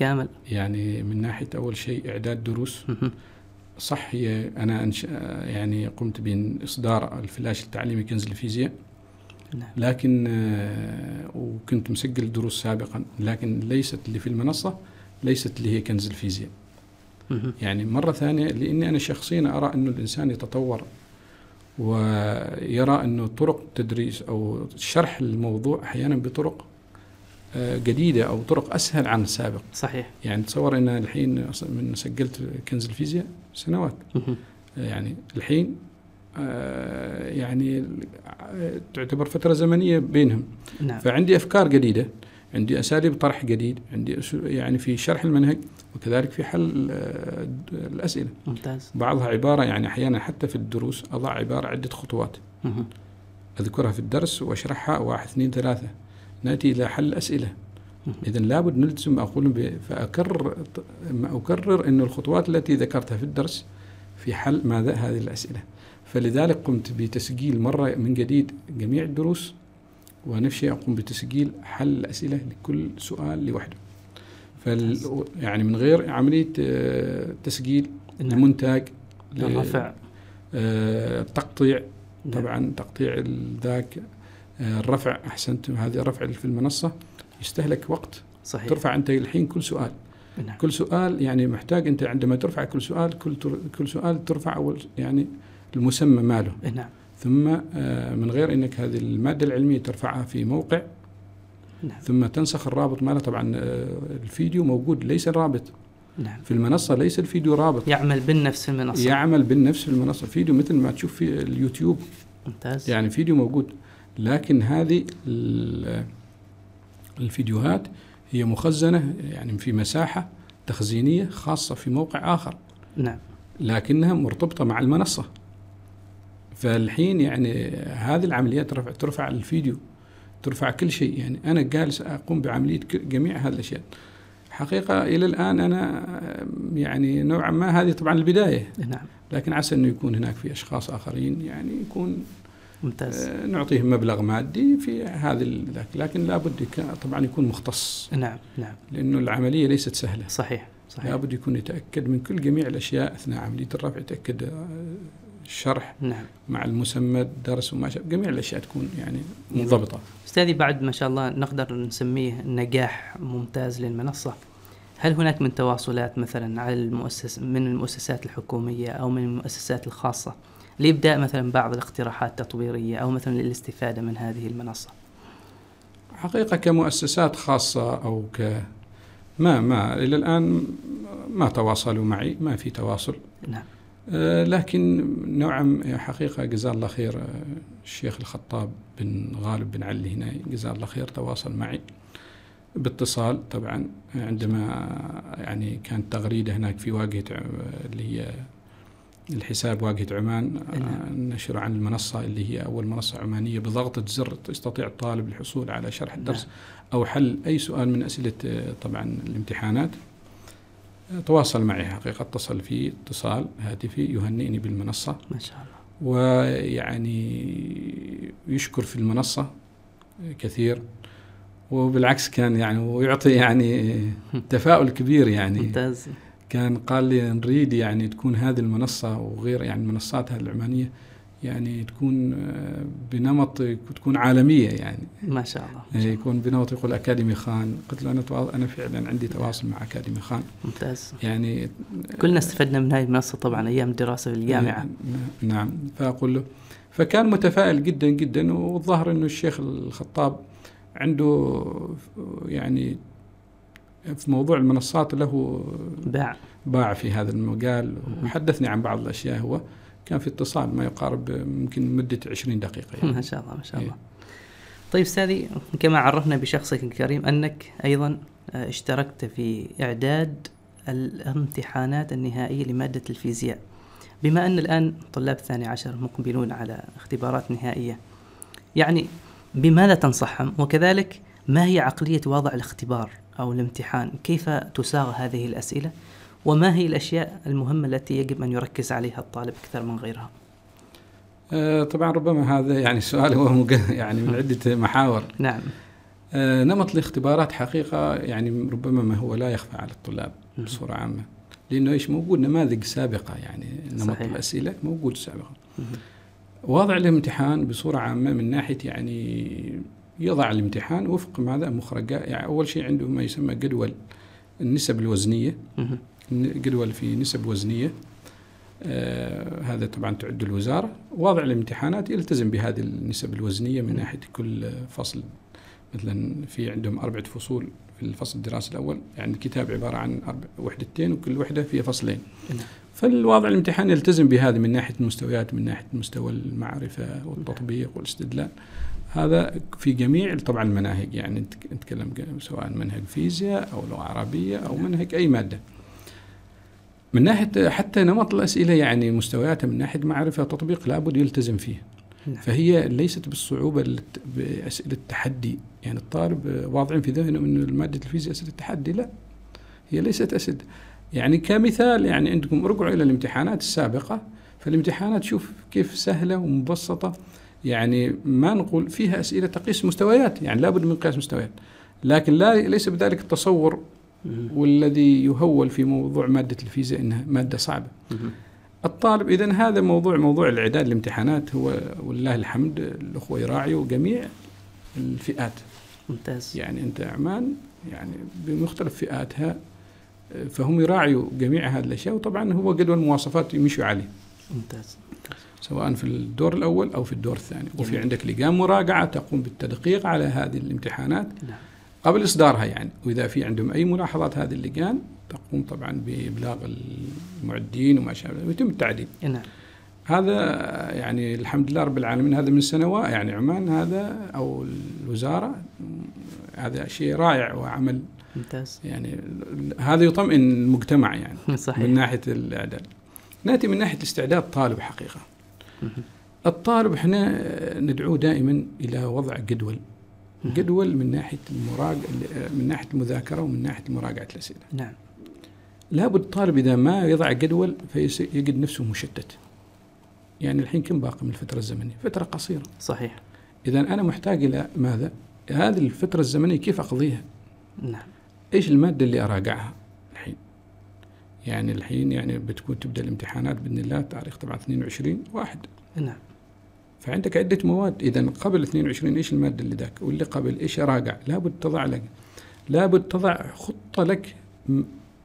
كامل. يعني من ناحية أول شيء إعداد دروس. صح هي أنا أنش... يعني قمت بإصدار الفلاش التعليمي كنز الفيزياء. نعم. لكن آه، وكنت مسجل دروس سابقا لكن ليست اللي في المنصة ليست اللي هي كنز الفيزياء. يعني مرة ثانية لأني أنا شخصيا أرى أنه الإنسان يتطور ويرى أنه طرق تدريس أو شرح الموضوع أحيانا بطرق جديدة أو طرق أسهل عن السابق. صحيح. يعني تصور أن الحين من سجلت كنز الفيزياء سنوات. يعني الحين آه، يعني تعتبر فترة زمنية بينهم. نعم. فعندي أفكار جديدة عندي أساليب طرح جديد عندي يعني في شرح المنهج وكذلك في حل آه، الأسئلة. ممتاز. بعضها عبارة يعني أحيانا حتى في الدروس أضع عبارة عدة خطوات. مهم. أذكرها في الدرس وأشرحها واحد اثنين ثلاثة. نأتي إلى حل أسئلة مهم. إذا لابد نلزم أقول فأكرر ما أكرر أن الخطوات التي ذكرتها في الدرس في حل ماذا؟ هذه الأسئلة. فلذلك قمت بتسجيل مرة من جديد جميع الدروس ونفس الشيء أقوم بتسجيل حل الأسئلة لكل سؤال لوحده. فال يعني من غير عملية آه، تسجيل نعم. المونتاج ل- الرفع آه، التقطيع نعم. طبعا تقطيع ذاك الرفع احسنت هذه الرفع في المنصة يستهلك وقت. صحيح. ترفع أنت الحين كل سؤال. نعم. كل سؤال يعني محتاج أنت عندما ترفع كل سؤال كل كل سؤال ترفع أول يعني المسمى ماله. نعم. ثم آه، من غير إنك هذه المادة العلمية ترفعها في موقع نعم. ثم تنسخ الرابط ماله. طبعا آه، الفيديو موجود ليس الرابط. نعم. في المنصة ليس الفيديو رابط. يعمل بالنفس في المنصة. يعمل بالنفس في المنصة. الفيديو مثل ما تشوف في اليوتيوب. ممتاز. يعني فيديو موجود. لكن هذه ال- الفيديوهات هي مخزنة يعني في مساحة تخزينية خاصة في موقع آخر. نعم. لكنها مرتبطة مع المنصة. فالحين يعني هذه العمليات ترفع, ترفع الفيديو ترفع كل شيء. يعني أنا جالس أقوم بعملية جميع هذه الأشياء. حقيقة إلى الآن أنا يعني نوعا ما هذه طبعا البداية. نعم. لكن عسى أنه يكون هناك في أشخاص آخرين يعني يكون ممتاز. آه، نعطيهم مبلغ مادي في ال- ذاك لكن لابد طبعا يكون مختص. نعم نعم. لأنه العملية ليست سهلة. صحيح صحيح. لابد يكون يتأكد من كل جميع الأشياء أثناء عملية الرفع يتأكد آه، الشرح نعم. مع المسمى الدرس وما شابه جميع الأشياء تكون يعني منضبطة. أستاذي بعد ما شاء الله نقدر نسميه نجاح ممتاز للمنصة هل هناك من تواصلات مثلا على المؤسس من المؤسسات الحكومية أو من المؤسسات الخاصة؟ لإبداء مثلا بعض الاقتراحات التطويرية أو مثلا للاستفادة من هذه المنصة؟ حقيقة كمؤسسات خاصة أو ك ما ما إلى الآن ما تواصلوا معي ما في تواصل. نعم. آه، لكن نوعا حقيقة جزاه الله خير آه، الشيخ الخطاب بن غالب بن علي هنا جزاه الله خير تواصل معي باتصال طبعا عندما يعني كانت تغريدة هناك في واجهة اللي هي الحساب واجهة عمان نعم. نشر عن المنصة اللي هي أول منصة عمانية بضغطة زر يستطيع الطالب الحصول على شرح الدرس نعم. أو حل أي سؤال من أسئلة طبعا الامتحانات. تواصل معي حقيقة اتصل في اتصال هاتفي يهنئني بالمنصة. ما شاء الله. ويعني يشكر في المنصة كثير. وبالعكس كان يعني ويعطي يعني [LAUGHS] تفاؤل كبير يعني. ممتاز. كان قال لي نريد يعني تكون هذه المنصة وغير يعني المنصات العمانية يعني تكون آه، بنمط تكون عالمية يعني. ما شاء الله يعني يكون بنمط يقول أكاديمي خان. قلت له أنا أنا فعلا عندي تواصل مع أكاديمي خان. ممتاز. يعني كلنا استفدنا من هذه المنصة طبعا أيام الدراسة في الجامعة. نعم. فأقول له فكان متفائل جدا جدا والظاهر إنه الشيخ الخطاب عنده يعني في موضوع المنصات له باع. باع في هذا المجال. وحدثني عن بعض الأشياء. هو كان في اتصال ما يقارب يمكن مدة 20 دقيقة يعني. [LAUGHS] ما شاء الله ما شاء الله. إيه. طيب أستاذي كما عرفنا بشخصك الكريم أنك أيضا آه، اشتركت في إعداد الامتحانات النهائية لمادة الفيزياء. بما أن الآن طلاب الثاني عشر مقبلون على اختبارات نهائية يعني بماذا تنصحهم؟ وكذلك ما هي عقلية وضع الاختبار؟ أو الامتحان. كيف تساغ هذه الأسئلة؟ وما هي الأشياء المهمة التي يجب أن يركز عليها الطالب أكثر من غيرها؟ آه طبعا ربما هذا يعني سؤال هو يعني من [LAUGHS] عدة محاور. نعم. آه نمط الاختبارات حقيقة يعني ربما ما هو لا يخفى على الطلاب بصورة عامة. لأنه إيش؟ موجود نماذج سابقة يعني نمط صحيح. الأسئلة موجود سابقا. وضع الامتحان بصورة عامة من ناحية يعني يضع الامتحان وفق ماذا؟ مخرجات يعني أول شيء عنده ما يسمى جدول النسب الوزنية. جدول في نسب وزنية. آه هذا طبعا تعد الوزارة. وضع الامتحانات يلتزم بهذه النسب الوزنية من ناحية كل فصل. مثلا في عندهم أربعة فصول في الفصل الدراسي الأول. يعني الكتاب عبارة عن أربع وحدتين وكل وحدة فيها فصلين. فالوضع الامتحان يلتزم بهذا من ناحية المستويات من ناحية مستوى المعرفة والتطبيق والإستدلال. هذا في جميع طبعا المناهج يعني نتكلم سواء منهج فيزياء أو لغة عربية أو نعم. منهج أي مادة. من ناحية حتى نمط الأسئلة يعني مستوياتها من ناحية معرفة وتطبيق لابد يلتزم فيه. نعم. فهي ليست بالصعوبة بأسئلة التحدي. يعني الطالب واضعين في ذهنه إنه ماده الفيزياء أسئلة التحدي. لا هي ليست أسئلة. يعني كمثال يعني عندكم ارجعوا إلى الامتحانات السابقة. فالامتحانات شوف كيف سهلة ومبسطة. يعني ما نقول فيها أسئلة تقيس مستويات يعني لابد من قياس مستويات. لكن لا ليس بذلك التصور والذي يهول في موضوع مادة الفيزياء أنها مادة صعبة. الطالب إذا هذا موضوع موضوع الإعداد الامتحانات هو ولله الحمد الأخوة يراعيوا جميع الفئات. ممتاز. يعني أنت عمان يعني بمختلف فئاتها فهم يراعيوا جميع هذه الأشياء وطبعا هو جدول المواصفات يمشوا عليه. ممتاز. سواء في الدور الأول أو في الدور الثاني. وفي عندك لجان مراجعة تقوم بالتدقيق على هذه الامتحانات. نعم. قبل إصدارها يعني. وإذا في عندهم أي ملاحظات هذه اللجان تقوم طبعا بإبلاغ المعدين وما شابه ويتم التعديل. نعم. هذا يعني الحمد لله رب العالمين هذا من سنوات يعني عمان هذا أو الوزارة هذا شيء رائع وعمل. ممتاز. يعني هذا يطمئن المجتمع يعني. [LAUGHS] صحيح. من ناحية الإعداد. نأتي من ناحية الاستعداد طالب حقيقة. الطالب إحنا ندعوه دائما إلى وضع جدول جدول من ناحية المراج... من ناحية المذاكرة ومن ناحية مراجعة الأسئلة. نعم. لابد الطالب إذا ما يضع جدول فيجد نفسه مشتت. يعني الحين كم باقي من الفترة الزمنية؟ فترة قصيرة. صحيح. اذا أنا محتاج إلى ماذا؟ هذه الفترة الزمنية كيف أقضيها؟ نعم. إيش المادة اللي أراجعها الحين؟ يعني الحين يعني بتكون تبدأ الامتحانات بإذن الله تاريخ طبعا 22 واحد. نعم. فعندك عدة مواد. إذا قبل 22 إيش المادة اللي ذاك؟ واللي قبل إيش؟ راجع لابد تضع لك لابد تضع خطة لك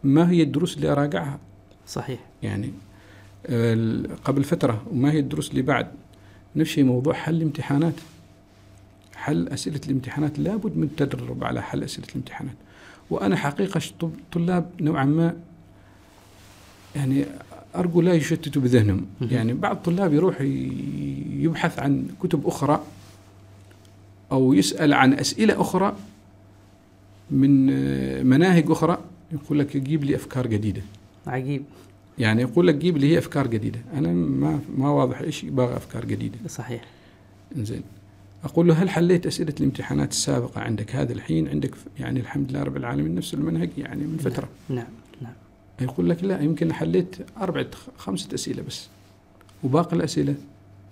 ما هي الدروس اللي أراجعها صحيح. يعني قبل فترة وما هي الدروس اللي بعد. نفس الشيء موضوع حل الامتحانات حل أسئلة الامتحانات. لابد من التدرب على حل أسئلة الامتحانات. وأنا حقيقة طلاب نوعا ما يعني أرجو لا يشتتوا بذهنهم. يعني بعض الطلاب يروح يبحث عن كتب أخرى أو يسأل عن أسئلة أخرى من مناهج أخرى يقول لك جيب لي أفكار جديدة. عجيب. يعني يقول لك جيب لي هي أفكار جديدة. أنا ما ما واضح إيش يبغى أفكار جديدة. صحيح. زين أقول له هل حليت أسئلة الامتحانات السابقة عندك؟ هذا الحين عندك يعني الحمد لله رب العالمين نفس المنهج يعني من فترة. نعم نعم. يقول لك لا يمكن حليت أربعة خمسة أسئلة بس وباقي الأسئلة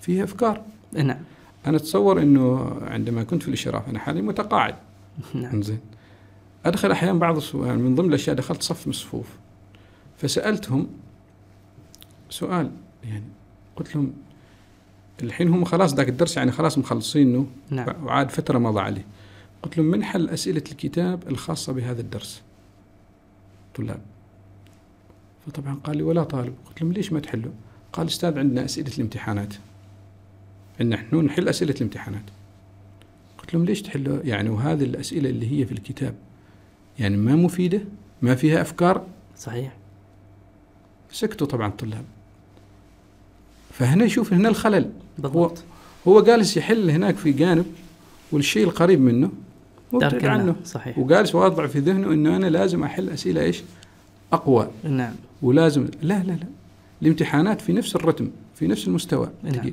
فيها أفكار. نعم. أنا أتصور أنه عندما كنت في الإشراف أنا حاليا متقاعد. نعم. زين أدخل أحيانا بعض السؤال من ضمن الأشياء دخلت صف من الصفوف فسألتهم سؤال يعني قلت لهم الحين هم خلاص ذاك الدرس يعني خلاص مخلصينه نعم. وعاد فترة مضى عليه. قلت لهم من حل أسئلة الكتاب الخاصة بهذا الدرس؟ طلاب. فطبعا قال لي ولا طالب. قلت لهم ليش ما تحلوا؟ قال أستاذ عندنا أسئلة الامتحانات. عندنا نحن نحل أسئلة الامتحانات. قلت لهم ليش تحلوا؟ يعني وهذه الأسئلة اللي هي في الكتاب يعني ما مفيدة ما فيها أفكار؟ صحيح. سكتوا طبعا الطلاب. فهنا يشوف هنا الخلل. بالضبط. هو جالس يحل هناك في جانب والشيء القريب منه مبتعد. عنه. صحيح. وجالس واضع في ذهنه إنه أنا لازم أحل أسئلة إيش؟ أقوى. نعم. ولازم لا لا لا. الامتحانات في نفس الرتم في نفس المستوى. نعم.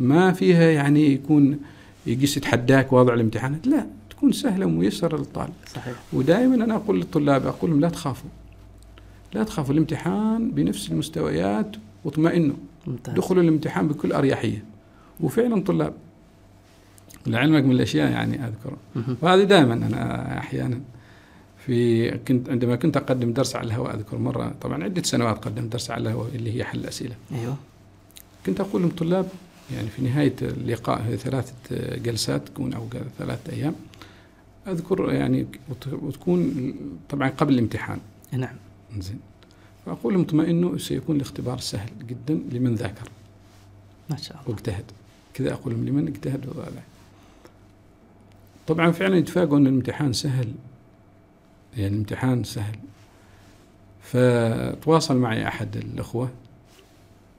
ما فيها يعني يكون يقيس يتحداك واضع الامتحانات. لا تكون سهلة وميسرة للطالب. صحيح. ودائما أنا أقول للطلاب أقول لهم لا تخافوا. لا تخافوا. الامتحان بنفس المستويات واطمئنوا. دخلوا الامتحان بكل أريحية. وفعلا طلاب لعلمك من الأشياء يعني اذكر. وهذه دائما أنا أحيانا في كنت عندما كنت أقدم درس على الهواء أذكر مرة طبعا عدة سنوات قدمت درس على الهواء اللي هي حل الأسئلة. أيوه. كنت أقول للطلاب يعني في نهاية اللقاء ثلاثة جلسات تكون أو ثلاثة أيام. أذكر يعني وت- وتكون طبعا قبل الامتحان. نعم. زين. فأقول لهم اطمئنوا سيكون الاختبار سهل جدا لمن ذاكر. ما شاء الله. واجتهد. كذا أقول لهم لمن اجتهد وضع طبعا فعلا يتفاجئوا إن الامتحان سهل يعني الامتحان سهل. فتواصل معي أحد الأخوة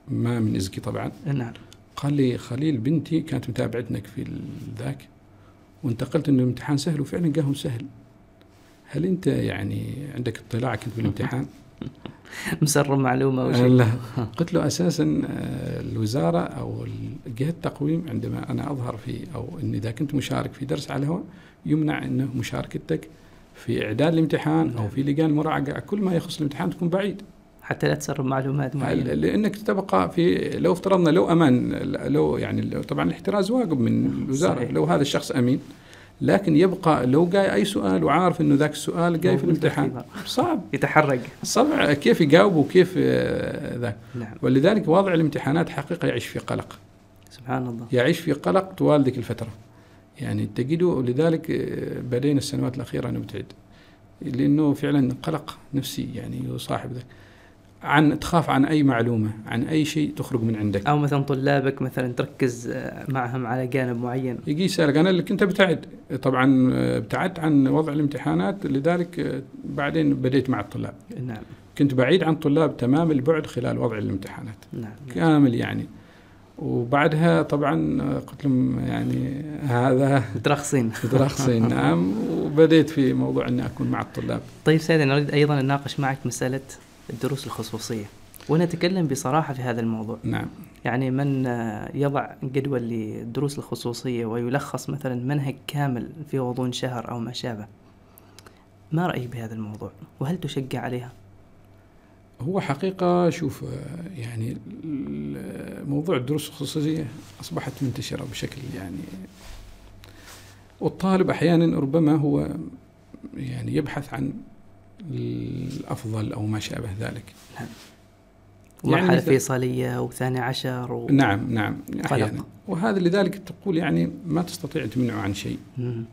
ما من إزكي طبعا. نعم. قال لي خليل بنتي كانت متابعتك في ذاك وانتقلت إنه الامتحان سهل وفعلا جاهم سهل. هل أنت يعني عندك اطلاع كنت بالامتحان؟ [LAUGHS] مسرب معلومة أو شيء. لا. [LAUGHS] قلت له أساسا آه، الوزارة أو جهة التقويم عندما أنا أظهر في أو إن إذا كنت مشارك في درس على الهواء يمنع إنه مشاركتك في إعداد الامتحان أو. في لجان المراجعه كل ما يخص الامتحان تكون بعيد. حتى لا تسرب معلومات معينة. لأنك تبقى في لو افترضنا لو أمان لو يعني لو طبعا الاحتراز واجب من الوزارة صحيح. لو هذا الشخص أمين. لكن يبقى لو جاي أي سؤال وعارف إنه ذاك السؤال جاي في الامتحان. صعب. يتحرق صعب كيف يجاوب وكيف آه، ذاك. نعم. ولذلك وضع الامتحانات حقيقة يعيش في قلق. سبحان الله. يعيش في قلق طوال ذيك الفترة. يعني تجده ولذلك آه، بدينا السنوات الأخيرة نبتعد لأنه فعلا قلق نفسي يعني يصاحب ذاك. عن تخاف عن أي معلومة عن أي شيء تخرج من عندك. أو مثلا طلابك مثلا تركز آه، معهم على جانب معين. يجي يسألك أنا اللي كنت ابتعد طبعا آه، ابتعدت عن وضع الامتحانات لذلك بعدين بديت مع الطلاب. نعم. كنت بعيد عن الطلاب تمام البعد خلال وضع الامتحانات. نعم. كامل يعني. وبعدها طبعا قلت لهم يعني هذا مترخصين. ترخصين [LAUGHS] نعم وبديت في موضوع إني أكون مع الطلاب. طيب سيد أنا أريد أيضا أناقش معك مسألة الدروس الخصوصية. ونتكلم بصراحة في هذا الموضوع. نعم. يعني من يضع جدول للدروس الخصوصية ويلخص مثلا منهج كامل في غضون شهر أو ما شابه ما رأيك بهذا الموضوع؟ وهل تشجع عليها؟ هو حقيقة شوف يعني موضوع الدروس الخصوصية أصبحت منتشرة بشكل يعني والطالب أحيانا ربما هو يعني يبحث عن الأفضل أو ما شابه ذلك ومرحله يعني مثل- فيصلية وثاني عشر و... نعم نعم أحيانا. وهذا لذلك تقول يعني ما تستطيع تمنعه عن شيء مم.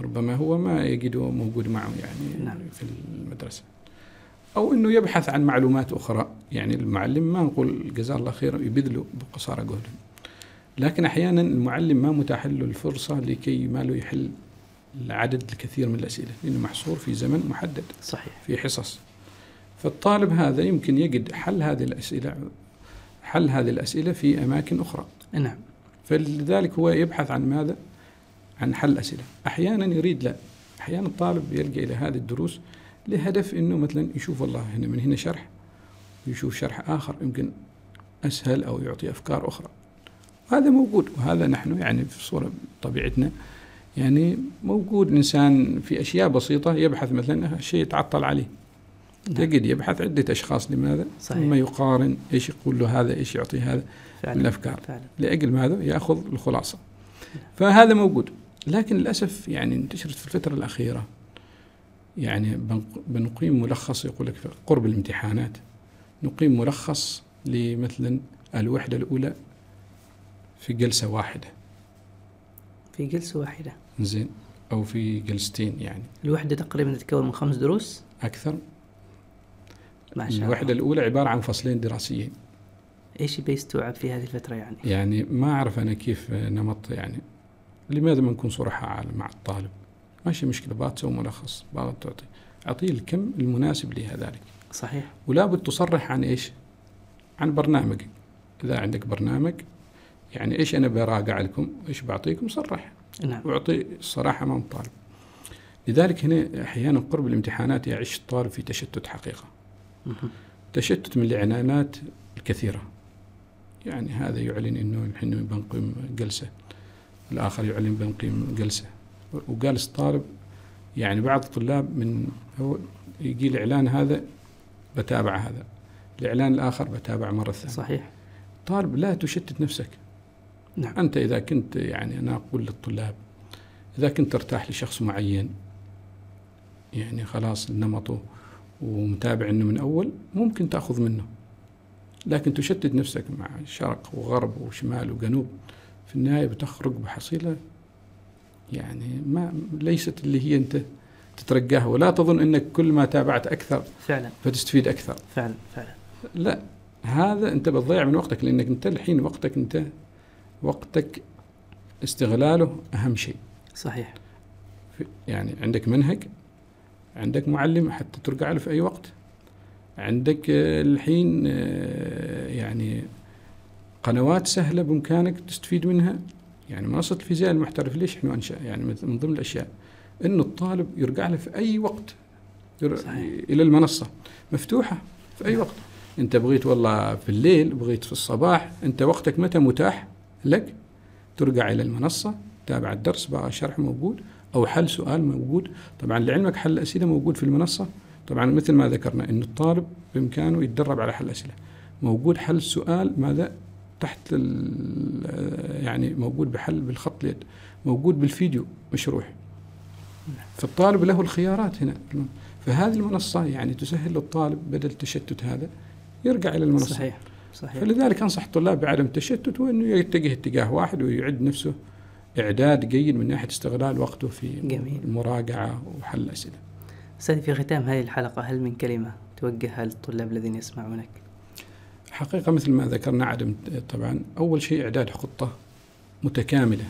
ربما هو ما يجده موجود معه يعني نعم. في المدرسة أو أنه يبحث عن معلومات أخرى. يعني المعلم ما نقول جزاه الله خير يبذله بقصارى جهده لكن أحيانا المعلم ما متاح له الفرصة لكي ما له يحل العدد الكثير من الأسئلة لأنه محصور في زمن محدد صحيح. في حصص. فالطالب هذا يمكن يجد حل هذه الأسئلة حل هذه الأسئلة في أماكن أخرى. نعم. فلذلك هو يبحث عن ماذا؟ عن حل أسئلة أحيانا يريد لا. أحيانا الطالب يلقى إلى هذه الدروس لهدف أنه مثلا يشوف والله هنا من هنا شرح ويشوف شرح آخر يمكن أسهل أو يعطي أفكار أخرى وهذا موجود وهذا نحن يعني في صورة طبيعتنا يعني موجود الإنسان في أشياء بسيطة يبحث مثلا شيء يتعطل عليه نعم. تجد يبحث عدة أشخاص لماذا؟ صحيح. ثم يقارن إيش يقول له هذا إيش يعطي هذا فعلا من الأفكار فعلا لأجل ماذا؟ يأخذ الخلاصة فهذا موجود لكن للأسف يعني انتشرت في الفترة الأخيرة يعني بنق- بنقيم ملخص يقول لك قرب الامتحانات. نقيم ملخص لمثلا الوحدة الأولى في جلسة واحدة. في جلسة واحدة. زين. أو في جلستين يعني. الوحدة تقريبا تتكون من خمس دروس؟ أكثر. ما شاء الوحدة الله الأولى عبارة عن فصلين دراسيين. إيش بيستوعب في هذه الفترة يعني؟ يعني ما أعرف أنا كيف نمط يعني. لماذا ما نكون صرحاء مع الطالب؟ ماشي مشكلة بغى تسوي ملخص بغى تعطي. أعطيه الكم المناسب لها ذلك صحيح. ولا بد تصرح عن إيش؟ عن برنامج إذا عندك برنامج يعني إيش أنا براجع لكم؟ إيش بعطيكم؟ صرح. نعم. واعطي الصراحة أمام الطالب لذلك هنا أحيانا قرب الامتحانات يعيش الطالب في تشتت حقيقة. مهم. تشتت من الإعلانات الكثيرة. يعني هذا يعلن أنه نحن بنقيم جلسة. الآخر يعلن بنقيم جلسة. وجالس الطالب يعني بعض الطلاب من هو يجي الإعلان هذا بتابع هذا الإعلان الآخر بتابع مرة ثانية. صحيح. طالب لا تشتت نفسك. نعم. أنت إذا كنت يعني أنا أقول للطلاب إذا كنت ترتاح لشخص معين يعني خلاص نمطه ومتابع أنه من أول ممكن تأخذ منه. لكن تشتت نفسك مع شرق وغرب وشمال وجنوب في النهاية بتخرج بحصيلة يعني ما ليست اللي هي أنت تترجاها ولا تظن أنك كل ما تابعت أكثر فعلا. فتستفيد أكثر. فعلا فعلا. لا هذا أنت بتضيع من وقتك لأنك أنت الحين وقتك أنت وقتك استغلاله أهم شيء. صحيح. يعني عندك منهج عندك معلم حتى ترجع له في أي وقت. عندك آه، الحين آه، يعني قنوات سهلة بإمكانك تستفيد منها. يعني منصة الفيزياء المحترف ليش إحنا أنشأ؟ يعني من من ضمن الأشياء إنه الطالب يرجع له في أي وقت صحيح. إلى المنصة. مفتوحة في أي وقت. أنت بغيت والله في الليل بغيت في الصباح أنت وقتك متى متاح لك؟ ترجع إلى المنصة تابع الدرس بقى شرح موجود أو حل سؤال موجود. طبعا لعلمك حل الاسئله موجود في المنصة. طبعا مثل ما ذكرنا ان الطالب بإمكانه يتدرب على حل الاسئله موجود حل سؤال ماذا؟ تحت ال- يعني موجود بحل بالخط اليد موجود بالفيديو مشروح فالطالب له الخيارات هنا. فهذه المنصة يعني تسهل للطالب بدل التشتت هذا يرجع إلى المنصة. صحيح صحيح. فلذلك أنصح الطلاب بعدم التشتت وأنه يتجه اتجاه واحد ويعد نفسه إعداد جيد من ناحية استغلال وقته في جميل. المراجعة وحل الأسئلة. أستاذ في ختام هذه الحلقة هل من كلمة توجهها للطلاب الذين يسمعونك؟ حقيقة مثل ما ذكرنا عدم طبعا أول شيء إعداد خطة متكاملة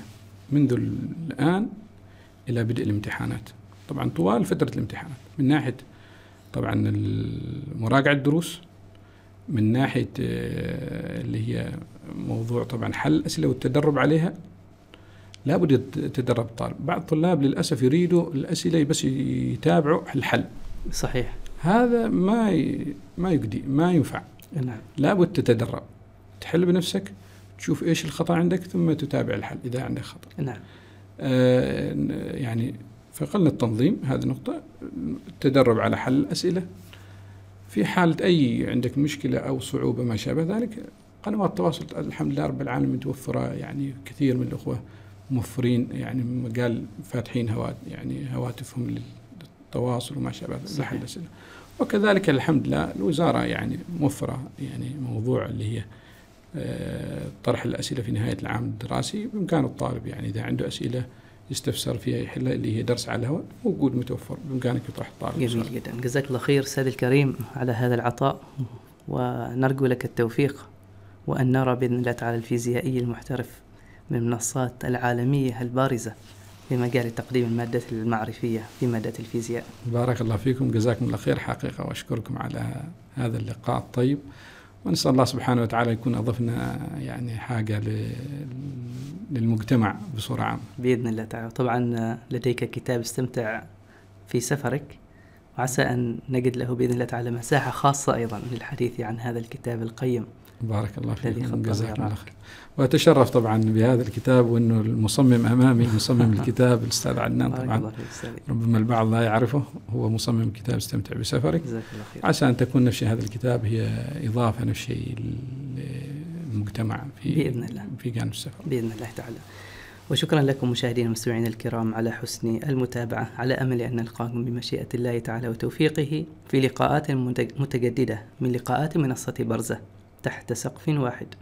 منذ الآن إلى بدء الامتحانات. طبعا طوال فترة الامتحانات من ناحية طبعا مراجعة الدروس من ناحية آه، اللي هي موضوع طبعا حل الأسئلة والتدرب عليها. لابد يتدرب الطالب بعض الطلاب للأسف يريدوا الأسئلة بس يتابعوا الحل. صحيح. هذا ما ي- ما يجدي ما ينفع. نعم. لابد تتدرب. تحل بنفسك تشوف إيش الخطأ عندك ثم تتابع الحل إذا عندك خطأ. نعم. آه يعني فقلنا التنظيم هذه نقطة. التدرب على حل الأسئلة. في حالة أي عندك مشكلة أو صعوبة ما شابه ذلك قنوات التواصل الحمد لله رب العالمين متوفرة يعني كثير من الأخوة موفرين يعني مجال فاتحين هوات يعني هواتفهم للتواصل وما شابه. لحل الأسئلة. وكذلك الحمد لله الوزارة يعني موفرة يعني موضوع اللي هي آه، طرح الأسئلة في نهاية العام الدراسي بإمكان الطالب يعني إذا عنده أسئلة يستفسر فيها يحلها اللي هي درس على الهواء موجود متوفر بإمكانك يطرح الطالب جميل سؤال. جدا جزاك الله خير سيد الكريم على هذا العطاء ونرجو لك التوفيق وأن نرى بإذن الله تعالى الفيزيائي المحترف من المنصات العالمية البارزة في مجال تقديم المادة المعرفية في مادة الفيزياء. بارك الله فيكم. جزاكم الله خير حقيقة وأشكركم على هذا اللقاء الطيب. ونسأل الله سبحانه وتعالى يكون أضفنا يعني حاجة للمجتمع بصورة عامة. بإذن الله تعالى. طبعا لديك كتاب استمتع في سفرك وعسى أن نجد له بإذن الله تعالى مساحة خاصة أيضا للحديث عن هذا الكتاب القيم. بارك الله فيكم. جزاكم الله خير. وأتشرف طبعا بهذا الكتاب وأنه المصمم أمامي مصمم [LAUGHS] الكتاب الأستاذ عدنان طبعا. ربما البعض لا يعرفه هو مصمم كتاب استمتع بسفرك. عسى أن تكون نفس هذا الكتاب هي إضافة نفس للمجتمع في بإذن الله. في جانب السفر. بإذن الله تعالى. وشكرا لكم مشاهدينا المستمعين الكرام على حسن المتابعة على أمل أن نلقاكم بمشيئة الله تعالى وتوفيقه في لقاءات متجددة من لقاءات منصة برزة. تحت سقف واحد.